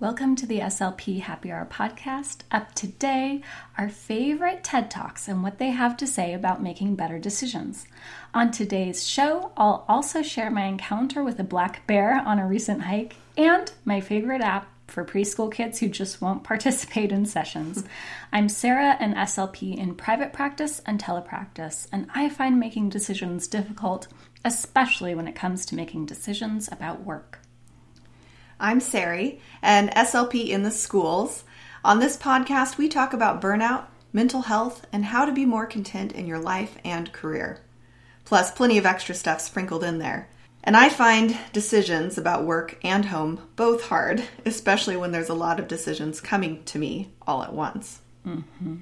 Welcome to the SLP Happy Hour podcast. Up today, our favorite TED Talks and what they have to say about making better decisions. On today's show, I'll also share my encounter with a black bear on a recent hike and my favorite app for preschool kids who just won't participate in sessions. I'm Sarah, an SLP in private practice and telepractice, and I find making decisions difficult, especially when it comes to making decisions about work. I'm Sarie, an SLP in the schools. On this podcast, we talk about burnout, mental health, and how to be more content in your life and career. Plus, plenty of extra stuff sprinkled in there. And I find decisions about work and home both hard, especially when there's a lot of decisions coming to me all at once. Mm-hmm.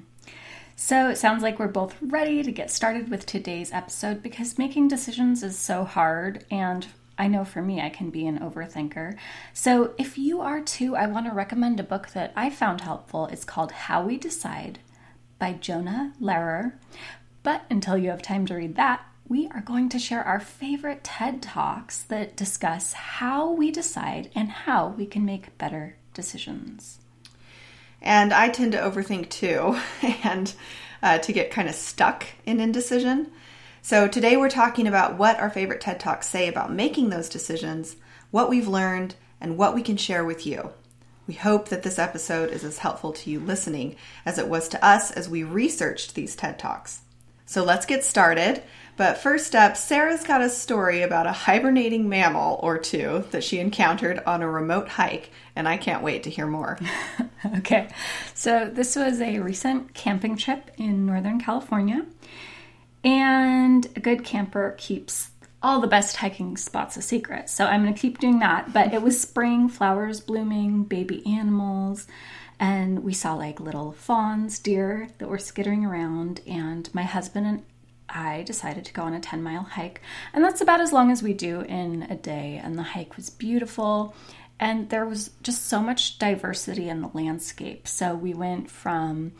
So it sounds like we're both ready to get started with today's episode because making decisions is so hard, and I know for me, I can be an overthinker. So, if you are too, I want to recommend a book that I found helpful. It's called How We Decide by Jonah Lehrer. But until you have time to read that, we are going to share our favorite TED Talks that discuss how we decide and how we can make better decisions. And I tend to overthink too, and uh, to get kind of stuck in indecision. So, today we're talking about what our favorite TED Talks say about making those decisions, what we've learned, and what we can share with you. We hope that this episode is as helpful to you listening as it was to us as we researched these TED Talks. So, let's get started. But first up, Sarah's got a story about a hibernating mammal or two that she encountered on a remote hike, and I can't wait to hear more. okay, so this was a recent camping trip in Northern California. And a good camper keeps all the best hiking spots a secret. So I'm going to keep doing that. But it was spring, flowers blooming, baby animals, and we saw like little fawns, deer that were skittering around. And my husband and I decided to go on a 10 mile hike. And that's about as long as we do in a day. And the hike was beautiful. And there was just so much diversity in the landscape. So we went from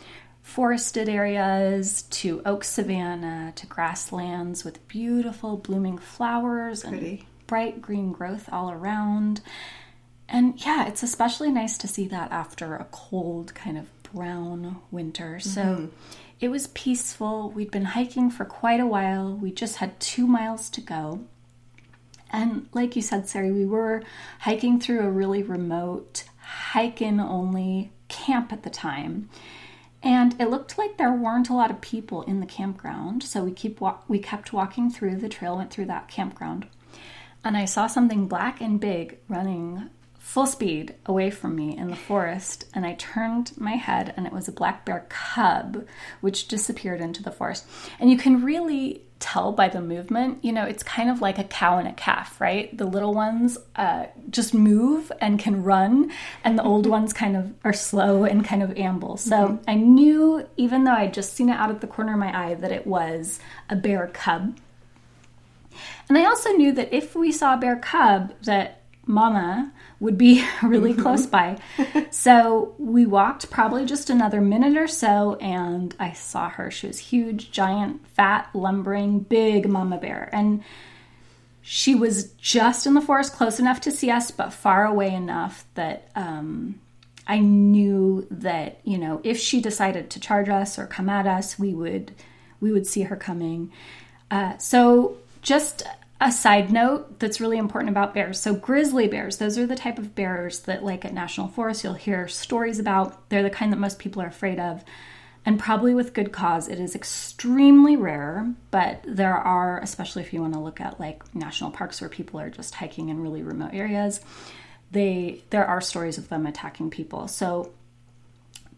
forested areas to oak savanna to grasslands with beautiful blooming flowers Pretty. and bright green growth all around. And yeah, it's especially nice to see that after a cold, kind of brown winter. Mm-hmm. So it was peaceful. We'd been hiking for quite a while. We just had two miles to go. And like you said, Sarie, we were hiking through a really remote, hike in only camp at the time. And it looked like there weren't a lot of people in the campground, so we keep wa- we kept walking through the trail, went through that campground, and I saw something black and big running full speed away from me in the forest, and I turned my head, and it was a black bear cub, which disappeared into the forest. And you can really tell by the movement, you know, it's kind of like a cow and a calf, right? The little ones uh, just move and can run, and the old ones kind of are slow and kind of amble. So mm-hmm. I knew, even though I'd just seen it out of the corner of my eye, that it was a bear cub. And I also knew that if we saw a bear cub, that mama would be really mm-hmm. close by. so we walked probably just another minute or so, and I saw her. She was huge, giant, fat, lumbering, big mama bear. And she was just in the forest, close enough to see us, but far away enough that um, I knew that you know if she decided to charge us or come at us, we would we would see her coming. Uh, so just a side note that's really important about bears. So, grizzly bears, those are the type of bears that, like at national forests, you'll hear stories about. They're the kind that most people are afraid of. And probably with good cause, it is extremely rare, but there are, especially if you want to look at like national parks where people are just hiking in really remote areas, they there are stories of them attacking people. So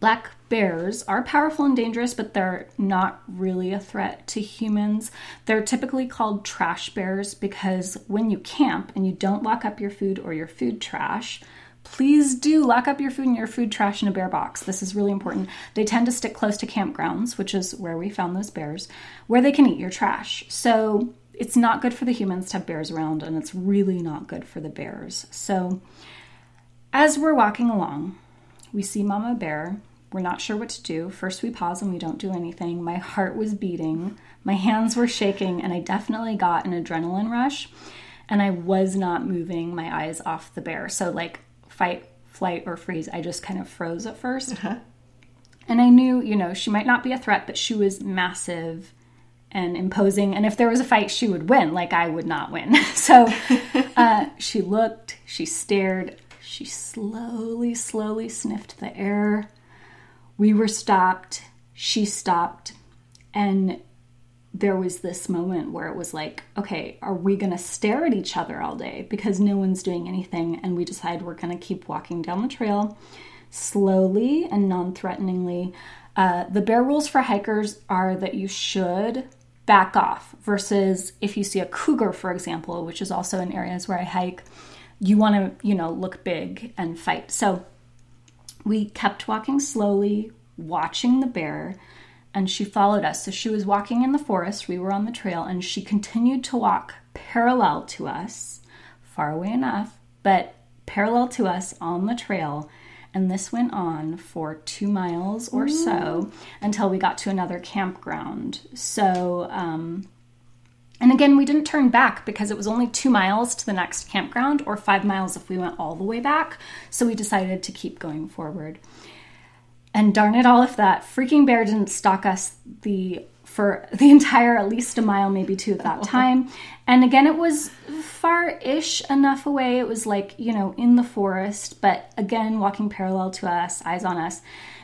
Black bears are powerful and dangerous, but they're not really a threat to humans. They're typically called trash bears because when you camp and you don't lock up your food or your food trash, please do lock up your food and your food trash in a bear box. This is really important. They tend to stick close to campgrounds, which is where we found those bears, where they can eat your trash. So it's not good for the humans to have bears around, and it's really not good for the bears. So as we're walking along, we see Mama Bear we're not sure what to do. First, we pause and we don't do anything. My heart was beating, my hands were shaking, and I definitely got an adrenaline rush. And I was not moving my eyes off the bear. So, like, fight, flight or freeze. I just kind of froze at 1st uh-huh. And I knew, you know, she might not be a threat, but she was massive and imposing. And if there was a fight, she would win, like I would not win. so uh, she looked, she stared, she slowly, slowly sniffed the air. We were stopped, she stopped, and there was this moment where it was like, okay, are we going to stare at each other all day because no one's doing anything? And we decide we're going to keep walking down the trail slowly and non threateningly. Uh, the bear rules for hikers are that you should back off versus if you see a cougar, for example, which is also in areas where I hike, you want to, you know, look big and fight. So we kept walking slowly, watching the bear and she followed us. So she was walking in the forest, we were on the trail, and she continued to walk parallel to us, far away enough, but parallel to us on the trail. And this went on for two miles or so until we got to another campground. So, um, and again, we didn't turn back because it was only two miles to the next campground, or five miles if we went all the way back. So we decided to keep going forward. And darn it all if that freaking bear didn't stalk us the for the entire at least a mile, maybe two at that oh. time. And again, it was far ish enough away. It was like, you know, in the forest, but again, walking parallel to us, eyes on us.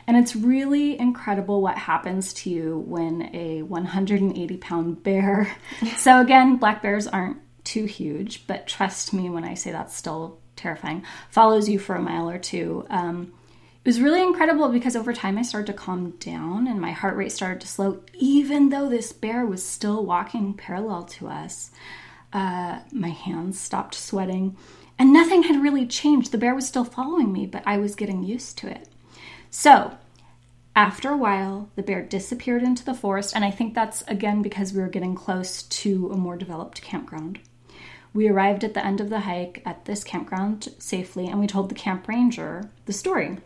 And it's really incredible what happens to you when a 180 pound bear. so, again, black bears aren't too huge, but trust me when I say that's still terrifying, follows you for a mile or two. Um, it was really incredible because over time I started to calm down and my heart rate started to slow, even though this bear was still walking parallel to us. Uh, my hands stopped sweating, and nothing had really changed. The bear was still following me, but I was getting used to it. So, after a while, the bear disappeared into the forest, and I think that's again because we were getting close to a more developed campground. We arrived at the end of the hike at this campground safely, and we told the camp ranger the story.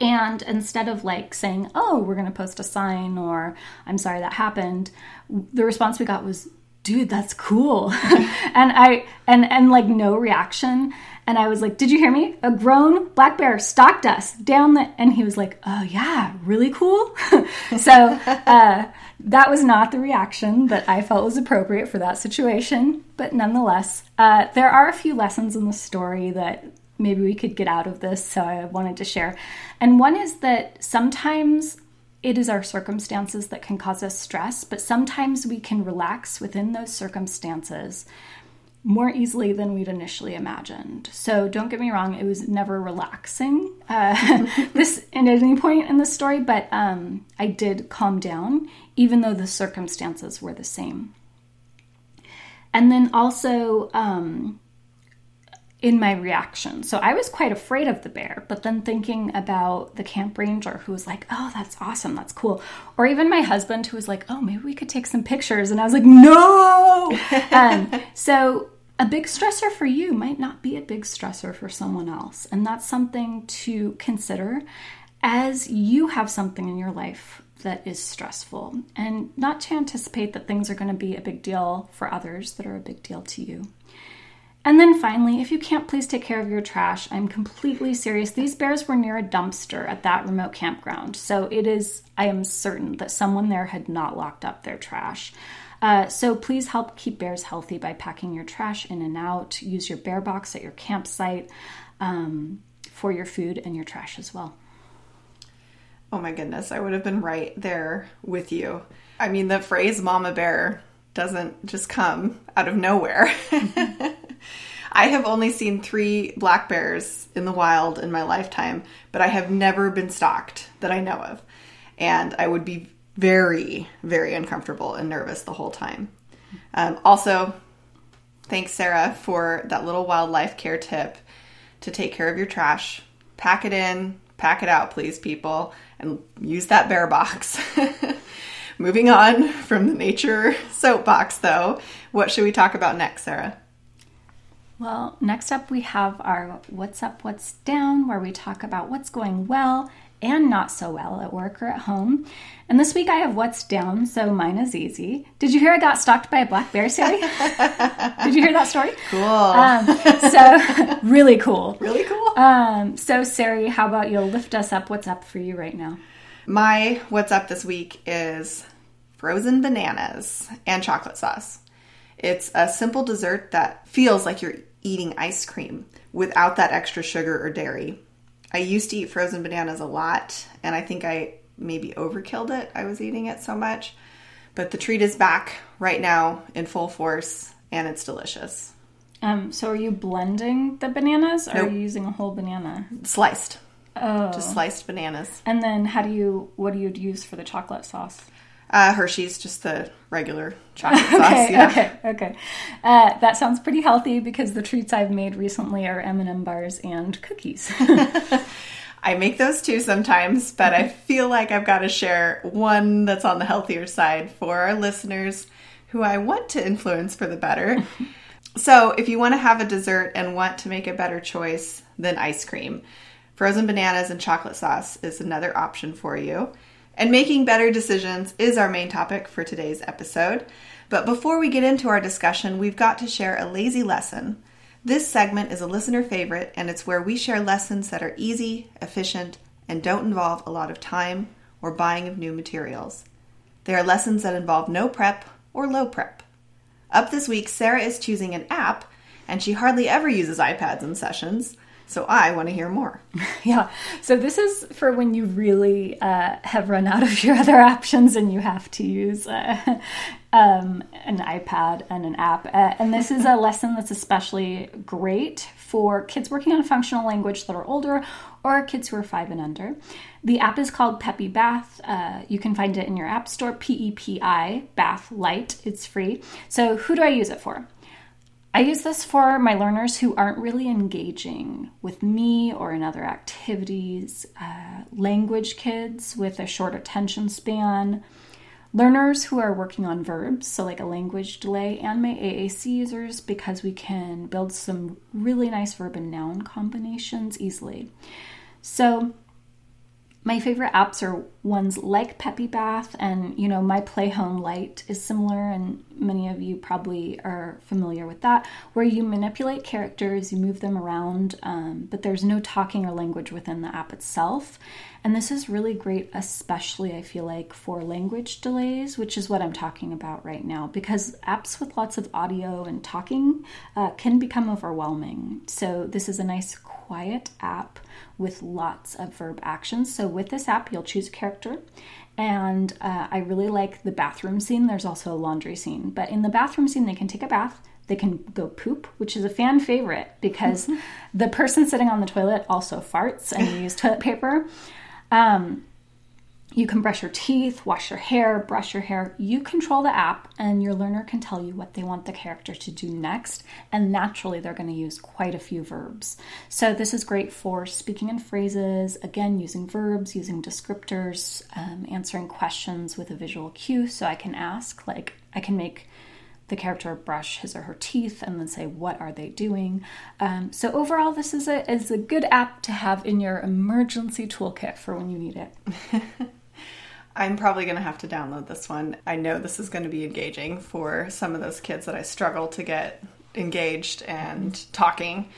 And instead of like saying, oh, we're going to post a sign or I'm sorry that happened, the response we got was, dude, that's cool. and I, and, and like no reaction. And I was like, did you hear me? A grown black bear stalked us down the, and he was like, oh yeah, really cool. so, uh, that was not the reaction that I felt was appropriate for that situation. But nonetheless, uh, there are a few lessons in the story that maybe we could get out of this, so I wanted to share. And one is that sometimes it is our circumstances that can cause us stress, but sometimes we can relax within those circumstances more easily than we'd initially imagined. So don't get me wrong, it was never relaxing uh, this at any point in the story, but um, I did calm down, even though the circumstances were the same. And then also, um, in my reaction. So I was quite afraid of the bear, but then thinking about the camp ranger who was like, oh, that's awesome, that's cool. Or even my husband who was like, oh, maybe we could take some pictures. And I was like, no. um, so a big stressor for you might not be a big stressor for someone else. And that's something to consider as you have something in your life that is stressful and not to anticipate that things are going to be a big deal for others that are a big deal to you. And then finally, if you can't please take care of your trash, I'm completely serious. These bears were near a dumpster at that remote campground. So it is, I am certain that someone there had not locked up their trash. Uh, so please help keep bears healthy by packing your trash in and out. Use your bear box at your campsite um, for your food and your trash as well. Oh my goodness, I would have been right there with you. I mean, the phrase mama bear doesn't just come out of nowhere. I have only seen three black bears in the wild in my lifetime, but I have never been stalked that I know of. And I would be very, very uncomfortable and nervous the whole time. Um, also, thanks, Sarah, for that little wildlife care tip to take care of your trash. Pack it in, pack it out, please, people, and use that bear box. Moving on from the nature soapbox, though, what should we talk about next, Sarah? Well, next up we have our What's Up, What's Down, where we talk about what's going well and not so well at work or at home. And this week I have What's Down, so mine is easy. Did you hear I got stalked by a black bear, Sarie? Did you hear that story? Cool. Um, so, really cool. really cool. Um, so, Sarie, how about you lift us up? What's up for you right now? My What's Up this week is frozen bananas and chocolate sauce. It's a simple dessert that feels like you're eating ice cream without that extra sugar or dairy. I used to eat frozen bananas a lot, and I think I maybe overkilled it. I was eating it so much. But the treat is back right now in full force, and it's delicious. Um, so, are you blending the bananas, or Nope. are you using a whole banana? Sliced, Oh, just sliced bananas. and then how do you? What do you use for the chocolate sauce? Uh, Hershey's, just the regular chocolate sauce. Okay, Yeah. okay, okay. Uh, that sounds pretty healthy because the treats I've made recently are M&M bars and cookies. I make those too sometimes, but I feel like I've got to share one that's on the healthier side for our listeners who I want to influence for the better. so, if you want to have a dessert and want to make a better choice than ice cream, frozen bananas and chocolate sauce is another option for you. And making better decisions is our main topic for today's episode. But before we get into our discussion, we've got to share a lazy lesson. This segment is a listener favorite, and it's where we share lessons that are easy, efficient, and don't involve a lot of time or buying of new materials. They are lessons that involve no prep or low prep. Up this week, Sarah is choosing an app, and she hardly ever uses iPads in sessions, so I want to hear more. yeah. So this is for when you really uh, have run out of your other options and you have to use uh, um, an iPad and an app. Uh, and this is a lesson that's especially great for kids working on a functional language that are older or kids who are five and under. The app is called Pepi Bath. Uh, you can find it in your app store, P E P I, Bath Lite. It's free. So, who do I use it for? I use this for my learners who aren't really engaging with me or in other activities, uh, language kids with a short attention span, learners who are working on verbs, so like a language delay, and my AAC users because we can build some really nice verb and noun combinations easily. So, my favorite apps are ones like Pepi Bath, and you know, My PlayHome Lite is similar, and many of you probably are familiar with that, where you manipulate characters, you move them around, um, but there's no talking or language within the app itself. And this is really great, especially I feel like for language delays, which is what I'm talking about right now, because apps with lots of audio and talking uh, can become overwhelming. So, this is a nice, quiet app with lots of verb actions. So, with this app, you'll choose a character. And uh, I really like the bathroom scene. There's also a laundry scene. But in the bathroom scene, they can take a bath, they can go poop, which is a fan favorite because the person sitting on the toilet also farts and you use toilet paper. Um, you can brush your teeth, wash your hair, brush your hair. You control the app, and your learner can tell you what they want the character to do next. And naturally, they're going to use quite a few verbs. So, this is great for speaking in phrases, again, using verbs, using descriptors, um, answering questions with a visual cue. So, I can ask, like, I can make the character brush his or her teeth and then say what are they doing um, so overall this is a, is a good app to have in your emergency toolkit for when you need it I'm probably going to have to download this one. I know this is going to be engaging for some of those kids that I struggle to get engaged and talking.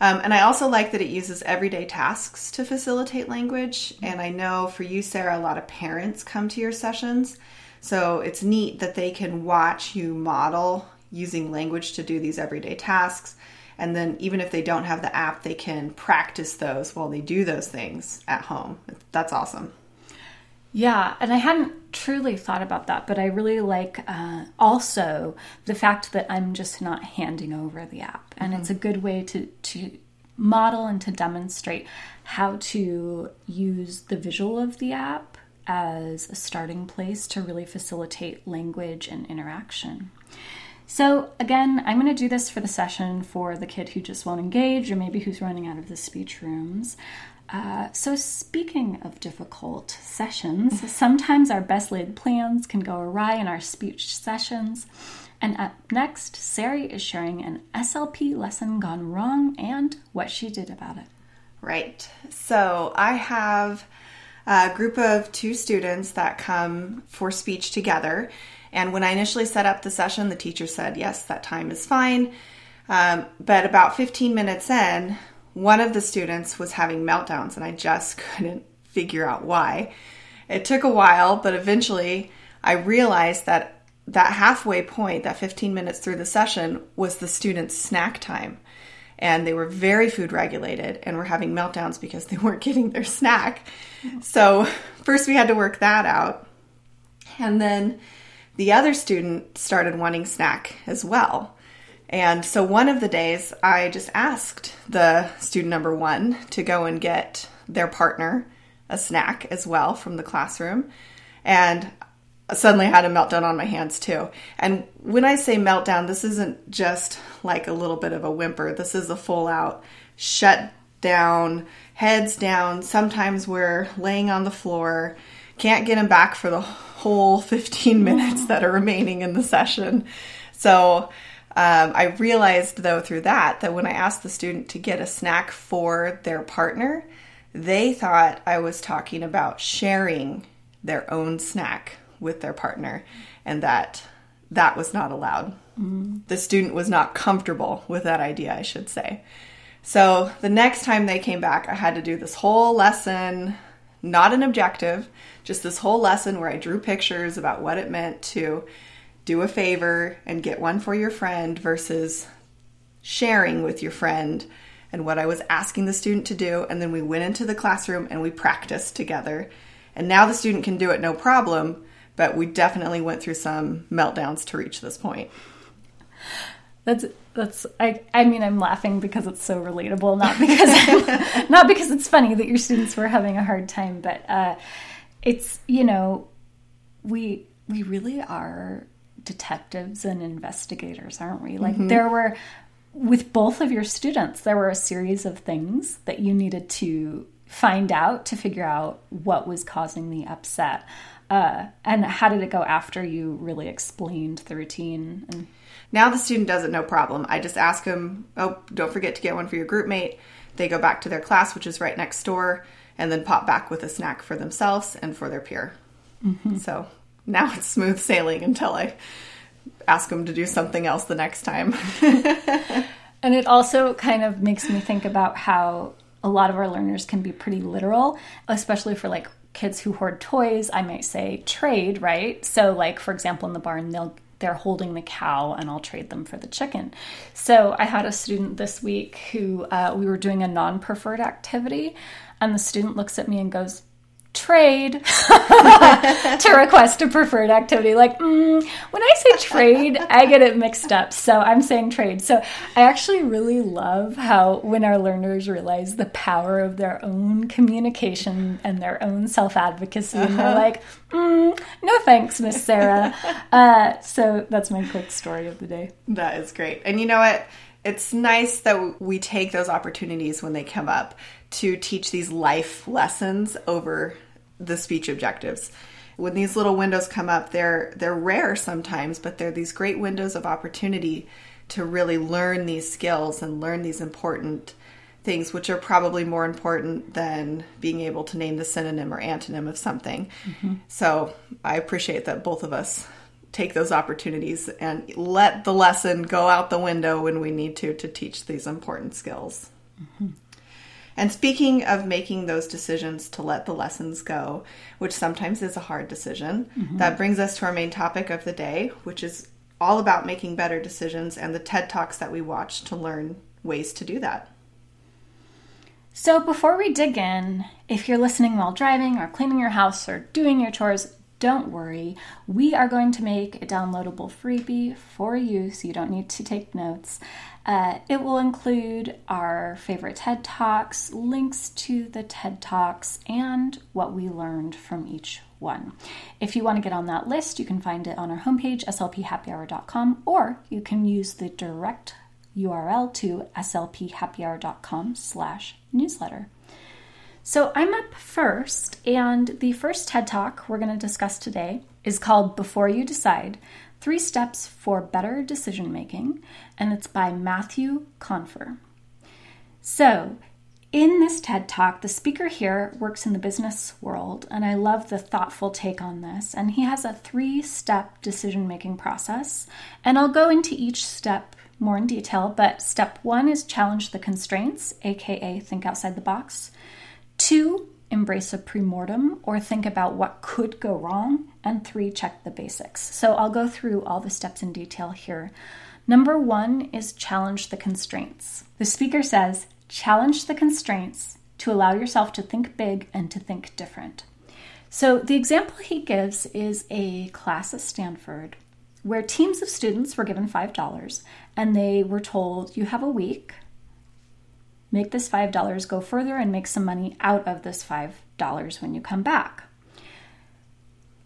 Um, and I also like that it uses everyday tasks to facilitate language. And I know for you, Sarah, a lot of parents come to your sessions. So it's neat that they can watch you model using language to do these everyday tasks. And then, even if they don't have the app, they can practice those while they do those things at home. That's awesome. Yeah, and I hadn't truly thought about that, but I really like uh, also the fact that I'm just not handing over the app, and it's a good way to to model and to demonstrate how to use the visual of the app as a starting place to really facilitate language and interaction. So, again, I'm going to do this for the session for the kid who just won't engage or maybe who's running out of the speech rooms. Uh, so, speaking of difficult sessions, sometimes our best laid plans can go awry in our speech sessions. And up next, Sarie is sharing an SLP lesson gone wrong and what she did about it. Right. So I have a group of two students that come for speech together. And when I initially set up the session, the teacher said, yes, that time is fine. Um, but about 15 minutes in, one of the students was having meltdowns, and I just couldn't figure out why. It took a while, but eventually I realized that that halfway point, that 15 minutes through the session, was the student's snack time. And they were very food regulated and were having meltdowns because they weren't getting their snack. So, first we had to work that out. And then the other student started wanting snack as well. And so one of the days, I just asked the student number one to go and get their partner a snack as well from the classroom. And suddenly I had a meltdown on my hands too. And when I say meltdown, this isn't just like a little bit of a whimper, this is a full out shut down, heads down. Sometimes we're laying on the floor, can't get him back for the whole 15 minutes that are remaining in the session. So, um, I realized, though, through that, that when I asked the student to get a snack for their partner, they thought I was talking about sharing their own snack with their partner and that that was not allowed. Mm-hmm. The student was not comfortable with that idea, I should say. So the next time they came back, I had to do this whole lesson, not an objective, just this whole lesson where I drew pictures about what it meant to do a favor and get one for your friend versus sharing with your friend and what I was asking the student to do. And then we went into the classroom and we practiced together. And now the student can do it no problem, but we definitely went through some meltdowns to reach this point. That's that's I I mean I'm laughing because it's so relatable, not because not because it's funny that your students were having a hard time, but uh, it's you know we we really are detectives and investigators, aren't we? Like mm-hmm. there were with both of your students, there were a series of things that you needed to find out to figure out what was causing the upset. Uh, and how did it go after you really explained the routine? And... Now the student does it no problem. I just ask them, oh, don't forget to get one for your group mate. They go back to their class, which is right next door, and then pop back with a snack for themselves and for their peer. Mm-hmm. So now it's smooth sailing until I ask them to do something else the next time. and it also kind of makes me think about how a lot of our learners can be pretty literal, especially for like kids who hoard toys. I might say trade, right? So, like for example, in the barn, they'll they're holding the cow and I'll trade them for the chicken. So I had a student this week who uh, we were doing a non preferred activity, and the student looks at me and goes, trade to request a preferred activity. Like, mm, when I say trade, I get it mixed up. So I'm saying trade. So I actually really love how when our learners realize the power of their own communication and their own self advocacy, uh-huh. and they're uh-huh. like, mm, no thanks, Miss Sarah. Uh, so that's my quick story of the day. That is great. And you know what? It's nice that we take those opportunities when they come up to teach these life lessons over the speech objectives. When these little windows come up, they're they're rare sometimes, but they're these great windows of opportunity to really learn these skills and learn these important things which are probably more important than being able to name the synonym or antonym of something. Mm-hmm. So, I appreciate that both of us take those opportunities and let the lesson go out the window when we need to to teach these important skills. Mm-hmm. And speaking of making those decisions to let the lessons go, which sometimes is a hard decision, mm-hmm. that brings us to our main topic of the day, which is all about making better decisions and the TED Talks that we watch to learn ways to do that. So, before we dig in, if you're listening while driving or cleaning your house or doing your chores, don't worry. We are going to make a downloadable freebie for you so you don't need to take notes. Uh, it will include our favorite TED Talks, links to the TED Talks, and what we learned from each one. If you want to get on that list, you can find it on our homepage, slphappyhour.com, or you can use the direct URL to slphappyhour.com slash newsletter. So I'm up first, and the first TED Talk we're going to discuss today is called Before You Decide Three Steps for Better Decision Making, and it's by Matthew Confer. So, in this TED Talk, the speaker here works in the business world, and I love the thoughtful take on this. And he has a three step decision making process. And I'll go into each step more in detail, but step one is challenge the constraints, aka think outside the box. Two, embrace a premortem or think about what could go wrong. And three, check the basics. So I'll go through all the steps in detail here. Number one is challenge the constraints. The speaker says, challenge the constraints to allow yourself to think big and to think different. So, the example he gives is a class at Stanford where teams of students were given $5 and they were told, You have a week, make this $5 go further and make some money out of this $5 when you come back.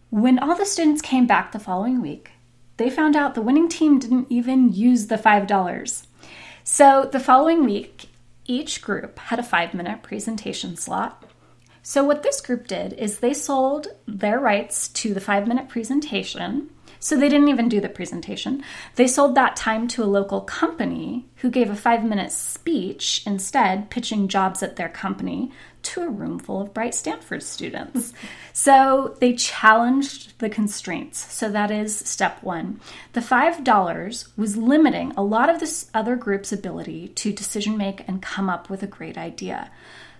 When all the students came back the following week, they found out the winning team didn't even use the $5. So the following week, each group had a five minute presentation slot. So, what this group did is they sold their rights to the five minute presentation. So, they didn't even do the presentation. They sold that time to a local company who gave a five minute speech instead, pitching jobs at their company to a room full of bright Stanford students. so, they challenged the constraints. So, that is step one. The $5 was limiting a lot of this other group's ability to decision make and come up with a great idea.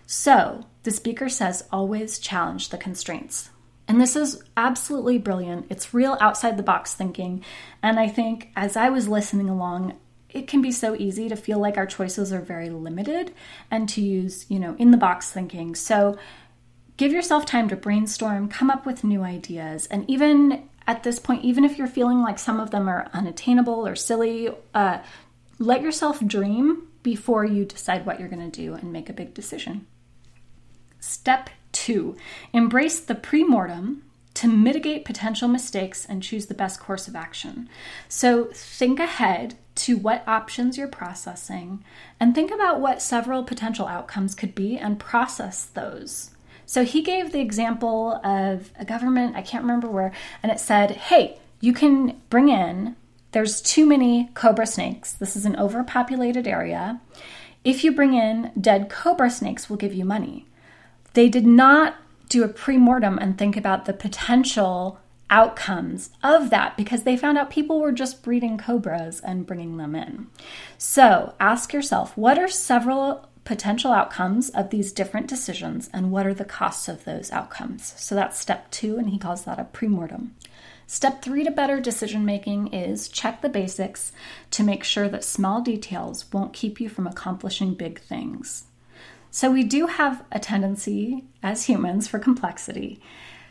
So, the speaker says always challenge the constraints. And this is absolutely brilliant. It's real outside the box thinking. And I think as I was listening along, it can be so easy to feel like our choices are very limited and to use, you know, in the box thinking. So give yourself time to brainstorm, come up with new ideas, and even at this point, even if you're feeling like some of them are unattainable or silly, uh, let yourself dream before you decide what you're going to do and make a big decision. Step two embrace the pre-mortem to mitigate potential mistakes and choose the best course of action. So think ahead to what options you're processing and think about what several potential outcomes could be and process those. So he gave the example of a government, I can't remember where, and it said, hey, you can bring in, there's too many cobra snakes. This is an overpopulated area. If you bring in dead cobra snakes, we'll give you money. They did not do a pre-mortem and think about the potential outcomes of that because they found out people were just breeding cobras and bringing them in. So, ask yourself, what are several potential outcomes of these different decisions and what are the costs of those outcomes? So that's step 2 and he calls that a pre-mortem. Step three to better decision making is check the basics to make sure that small details won't keep you from accomplishing big things. So, we do have a tendency as humans for complexity.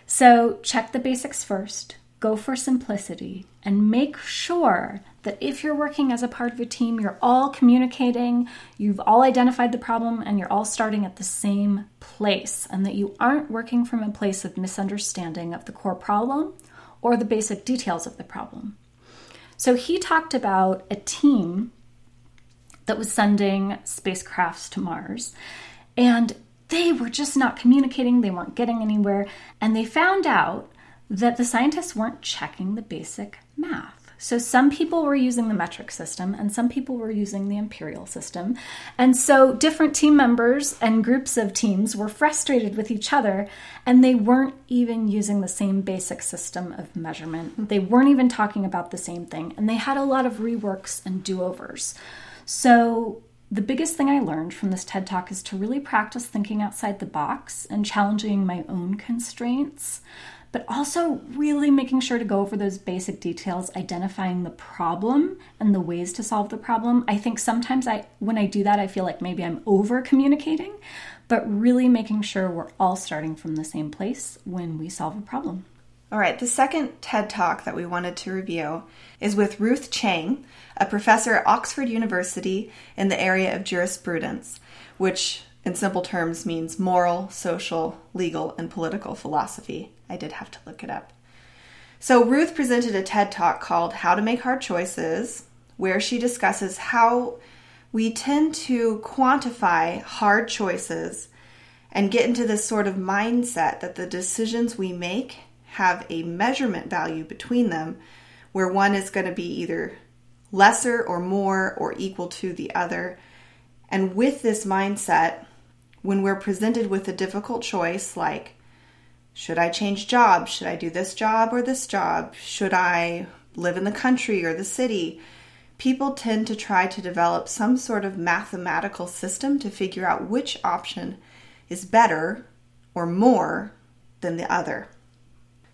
So, check the basics first, go for simplicity, and make sure that if you're working as a part of a team, you're all communicating, you've all identified the problem, and you're all starting at the same place, and that you aren't working from a place of misunderstanding of the core problem or the basic details of the problem. So, he talked about a team that was sending spacecrafts to Mars. And they were just not communicating, they weren't getting anywhere, and they found out that the scientists weren't checking the basic math. So some people were using the metric system and some people were using the imperial system. And so different team members and groups of teams were frustrated with each other and they weren't even using the same basic system of measurement. They weren't even talking about the same thing and they had a lot of reworks and do-overs. So the biggest thing I learned from this TED Talk is to really practice thinking outside the box and challenging my own constraints, but also really making sure to go over those basic details, identifying the problem and the ways to solve the problem. I think sometimes I when I do that I feel like maybe I'm over communicating, but really making sure we're all starting from the same place when we solve a problem. All right, the second TED Talk that we wanted to review is with Ruth Chang, a professor at Oxford University in the area of jurisprudence, which in simple terms means moral, social, legal, and political philosophy. I did have to look it up. So, Ruth presented a TED Talk called How to Make Hard Choices, where she discusses how we tend to quantify hard choices and get into this sort of mindset that the decisions we make have a measurement value between them where one is going to be either lesser or more or equal to the other. And with this mindset, when we're presented with a difficult choice like, should I change jobs? Should I do this job or this job? Should I live in the country or the city? People tend to try to develop some sort of mathematical system to figure out which option is better or more than the other.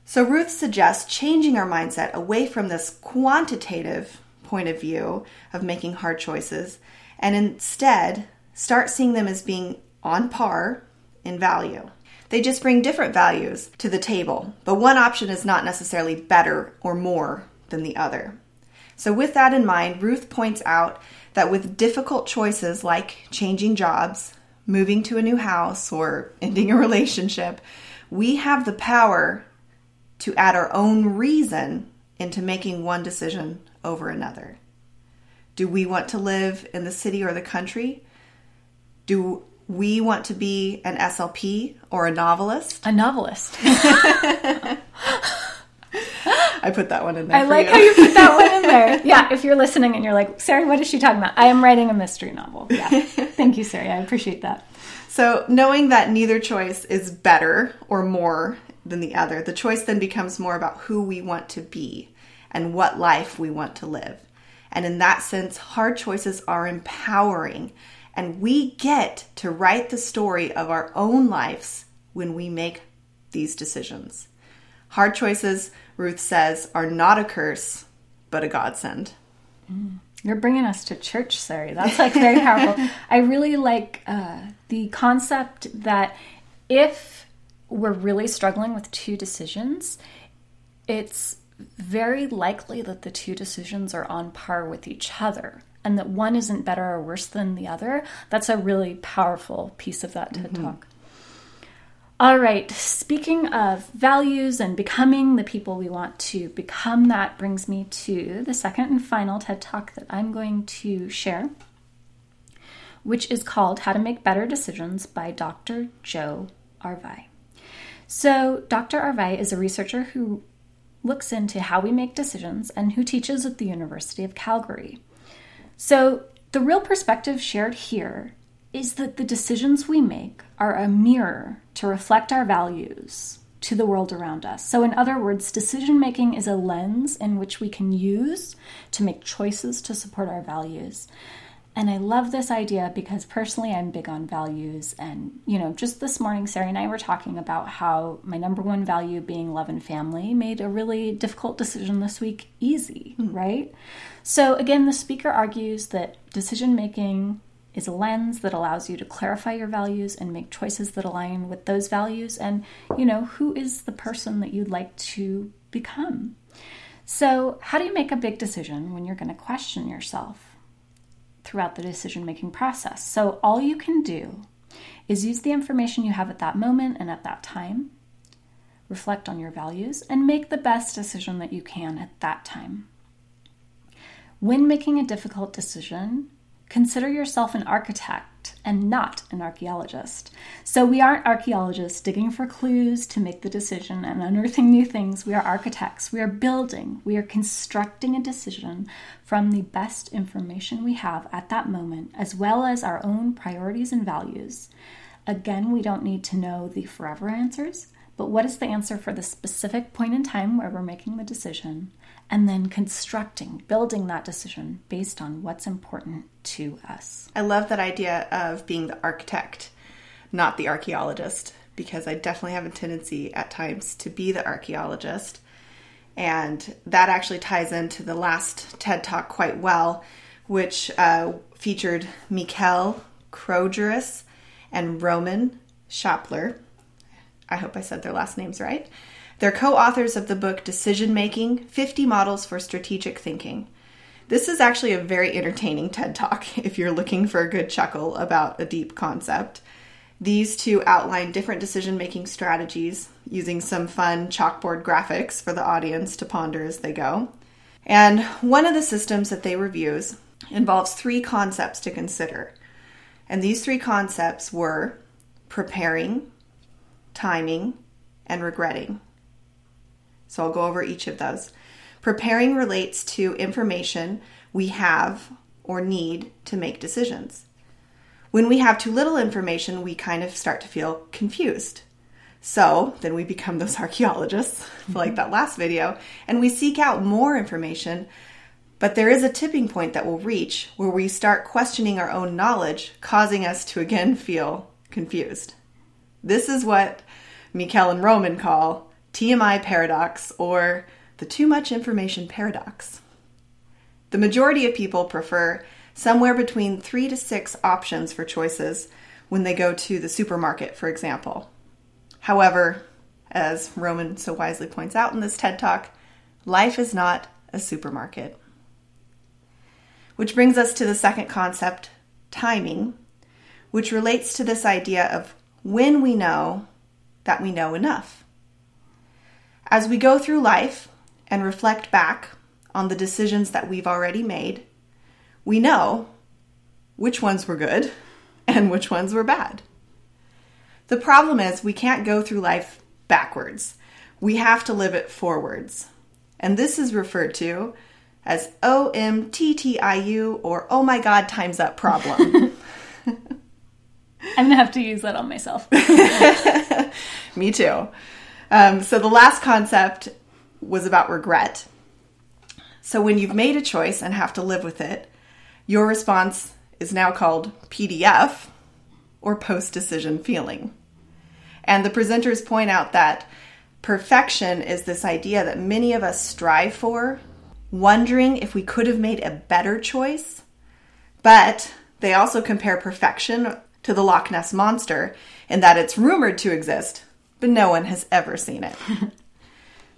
So, Ruth suggests changing our mindset away from this quantitative point of view of making hard choices and instead start seeing them as being on par in value. They just bring different values to the table, but one option is not necessarily better or more than the other. So, with that in mind, Ruth points out that with difficult choices like changing jobs, moving to a new house, or ending a relationship, we have the power to add our own reason into making one decision over another. Do we want to live in the city or the country? Do we want to be an SLP or a novelist? A novelist. I put that one in there. I like you. how you put that one in there. Yeah, if you're listening and you're like, Sarie, what is she talking about? I am writing a mystery novel. Yeah. Thank you, Sarie. I appreciate that. So, knowing that neither choice is better or more than the other, the choice then becomes more about who we want to be and what life we want to live. And in that sense, hard choices are empowering, and we get to write the story of our own lives when we make these decisions. Hard choices, Ruth says, are not a curse, but a godsend. Mm. You're bringing us to church, Sarie. That's like very powerful. I really like uh, the concept that if we're really struggling with two decisions, it's very likely that the two decisions are on par with each other and that one isn't better or worse than the other. That's a really powerful piece of that TED mm-hmm. Talk. All right, speaking of values and becoming the people we want to become, that brings me to the second and final TED Talk that I'm going to share, which is called How to Make Better Decisions by Dr. Joe Arvai. So, Dr. Arvai is a researcher who looks into how we make decisions and who teaches at the University of Calgary. So, the real perspective shared here is that the decisions we make are a mirror to reflect our values to the world around us. So, in other words, decision making is a lens in which we can use to make choices to support our values. And I love this idea because personally I'm big on values. And, you know, just this morning, Sarie and I were talking about how my number one value being love and family made a really difficult decision this week easy, mm. right? So, again, the speaker argues that decision making is a lens that allows you to clarify your values and make choices that align with those values. And, you know, who is the person that you'd like to become? So, how do you make a big decision when you're going to question yourself? Throughout the decision making process. So, all you can do is use the information you have at that moment and at that time, reflect on your values, and make the best decision that you can at that time. When making a difficult decision, consider yourself an architect and not an archaeologist. So we aren't archaeologists digging for clues to make the decision and unearthing new things. We are architects. We are building, we are constructing a decision from the best information we have at that moment, as well as our own priorities and values. Again, we don't need to know the forever answers, but what is the answer for the specific point in time where we're making the decision? And then constructing, building that decision based on what's important to us. I love that idea of being the architect, not the archaeologist, because I definitely have a tendency at times to be the archaeologist. And that actually ties into the last TED Talk quite well, which uh, featured Mikael Krogerus and Roman Tschäppeler. I hope I said their last names right. They're co authors of the book Decision Making 50 Models for Strategic Thinking. This is actually a very entertaining TED Talk if you're looking for a good chuckle about a deep concept. These two outline different decision making strategies using some fun chalkboard graphics for the audience to ponder as they go. And one of the systems that they reviews involves three concepts to consider. And these three concepts were preparing, timing, and regretting. So I'll go over each of those. Preparing relates to information we have or need to make decisions. When we have too little information, we kind of start to feel confused. So then we become those archaeologists, like that last video, and we seek out more information. But there is a tipping point that we'll reach where we start questioning our own knowledge, causing us to again feel confused. This is what Mikael and Roman call TMI paradox or the too much information paradox. The majority of people prefer somewhere between three to six options for choices when they go to the supermarket, for example. However, as Roman so wisely points out in this TED Talk, life is not a supermarket. Which brings us to the second concept, timing, which relates to this idea of when we know that we know enough. As we go through life and reflect back on the decisions that we've already made, we know which ones were good and which ones were bad. The problem is we can't go through life backwards. We have to live it forwards. And this is referred to as OMTTIU or oh my god times up problem. I'm gonna have to use that on myself. Me too. Um, so the last concept was about regret. So when you've made a choice and have to live with it, your response is now called PDF or post decision feeling. And the presenters point out that perfection is this idea that many of us strive for, wondering if we could have made a better choice. But they also compare perfection to the Loch Ness Monster in that it's rumored to exist, but no one has ever seen it.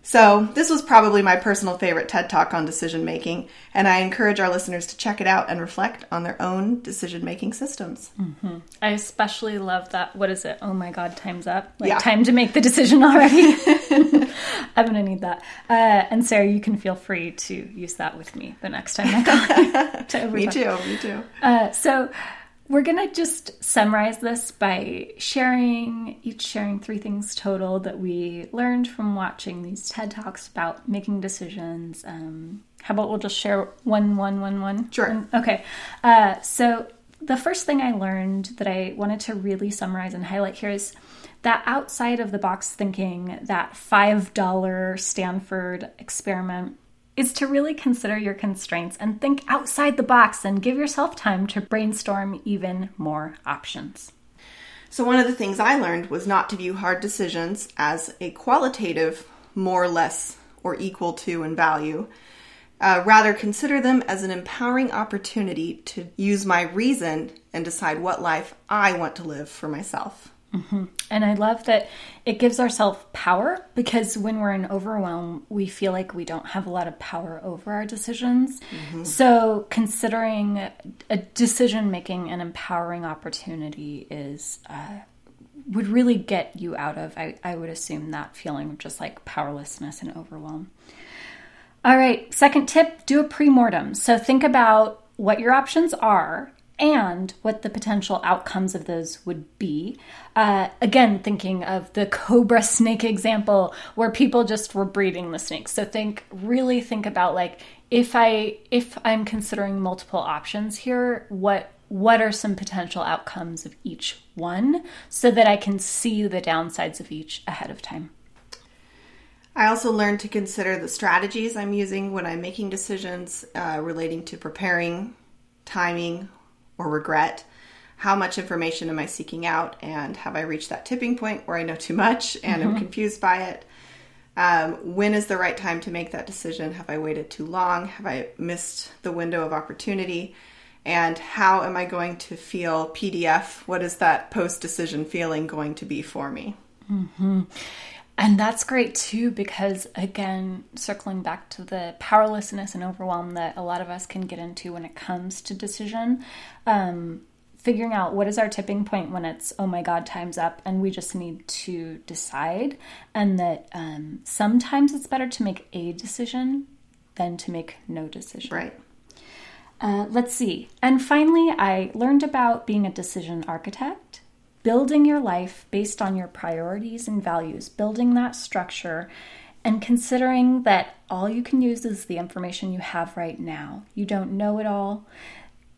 So, this was probably my personal favorite TED Talk on decision making, and I encourage our listeners to check it out and reflect on their own decision making systems. Mm-hmm. I especially love that. What is it? Oh my God, time's up. Like, yeah. time to make the decision already. I'm going to need that. Uh, and Sarah, you can feel free to use that with me the next time I call. me too, me too. Uh, so, we're going to just summarize this by sharing, each sharing three things total that we learned from watching these TED Talks about making decisions. Um, how about we'll just share one, one, one, one? Sure. Okay. Uh, so, the first thing I learned that I wanted to really summarize and highlight here is that outside of the box thinking, that $5 Stanford experiment is to really consider your constraints and think outside the box and give yourself time to brainstorm even more options. So, one of the things I learned was not to view hard decisions as a qualitative, more or less, or equal to in value. Uh, rather, consider them as an empowering opportunity to use my reason and decide what life I want to live for myself. Mm-hmm. And I love that it gives ourselves power because when we're in overwhelm, we feel like we don't have a lot of power over our decisions. Mm-hmm. So, considering a decision making an empowering opportunity is. Uh, would really get you out of, I, I would assume, that feeling of just like powerlessness and overwhelm. All right, second tip do a pre mortem. So think about what your options are and what the potential outcomes of those would be. Uh, again, thinking of the cobra snake example where people just were breeding the snakes. So think, really think about like if I if I'm considering multiple options here, what what are some potential outcomes of each one so that I can see the downsides of each ahead of time. I also learned to consider the strategies I'm using when I'm making decisions uh, relating to preparing, timing, or regret? How much information am I seeking out? And have I reached that tipping point where I know too much and mm-hmm. am confused by it? Um, when is the right time to make that decision? Have I waited too long? Have I missed the window of opportunity? And how am I going to feel PDF? What is that post decision feeling going to be for me? Mm-hmm. And that's great too, because again, circling back to the powerlessness and overwhelm that a lot of us can get into when it comes to decision, um, figuring out what is our tipping point when it's, oh my God, time's up, and we just need to decide. And that um, sometimes it's better to make a decision than to make no decision. Right. Uh, let's see. And finally, I learned about being a decision architect building your life based on your priorities and values, building that structure, and considering that all you can use is the information you have right now. You don't know it all.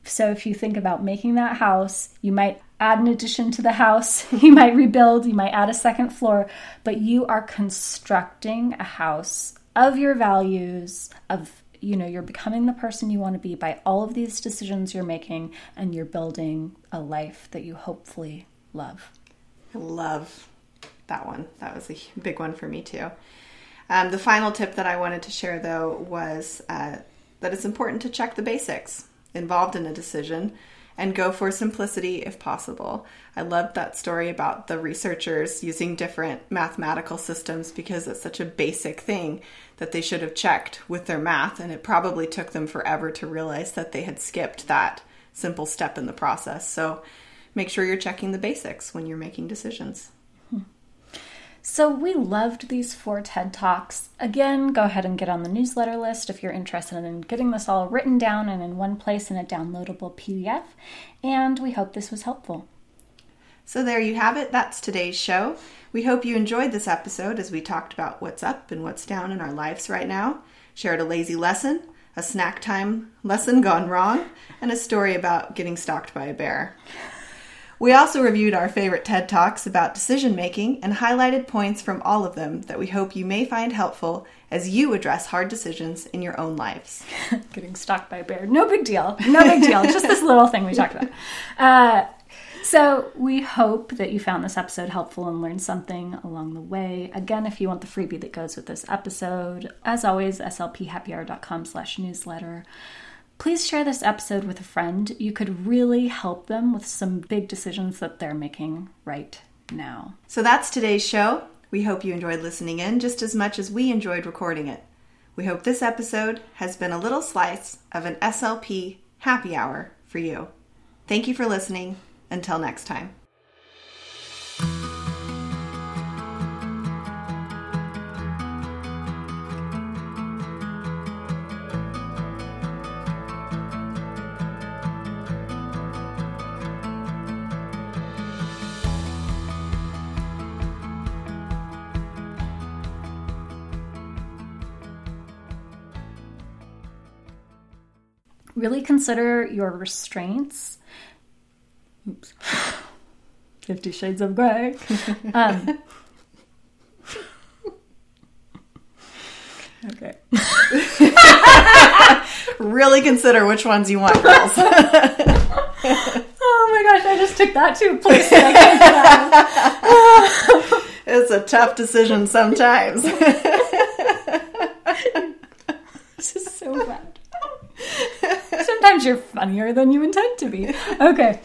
So if you think about making that house, you might add an addition to the house, you might rebuild, you might add a second floor, but you are constructing a house of your values, of you know, you're becoming the person you want to be by all of these decisions you're making, and you're building a life that you hopefully love. Love that one. That was a big one for me too. Um, the final tip that I wanted to share, though, was uh, that it's important to check the basics involved in a decision and go for simplicity if possible. I loved that story about the researchers using different mathematical systems because it's such a basic thing that they should have checked with their math, and it probably took them forever to realize that they had skipped that simple step in the process. So make sure you're checking the basics when you're making decisions. So, we loved these four TED Talks. Again, go ahead and get on the newsletter list if you're interested in getting this all written down and in one place in a downloadable PDF. And we hope this was helpful. So, there you have it. That's today's show. We hope you enjoyed this episode as we talked about what's up and what's down in our lives right now, shared a lazy lesson, a snack time lesson gone wrong, and a story about getting stalked by a bear. We also reviewed our favorite TED Talks about decision making and highlighted points from all of them that we hope you may find helpful as you address hard decisions in your own lives. Getting stalked by a bear, no big deal. No big deal. Just this little thing we talked about. Uh, so, we hope that you found this episode helpful and learned something along the way. Again, if you want the freebie that goes with this episode, as always, slphappyhour.com slash newsletter. Please share this episode with a friend. You could really help them with some big decisions that they're making right now. So that's today's show. We hope you enjoyed listening in just as much as we enjoyed recording it. We hope this episode has been a little slice of an SLP happy hour for you. Thank you for listening. Until next time. Really consider your restraints. Oops. Fifty Shades of Grey. um, okay. really consider which ones you want, girls. oh my gosh, I just took that to a place that I can't it's a tough decision sometimes. this is so bad. Sometimes you're funnier than you intend to be. Okay.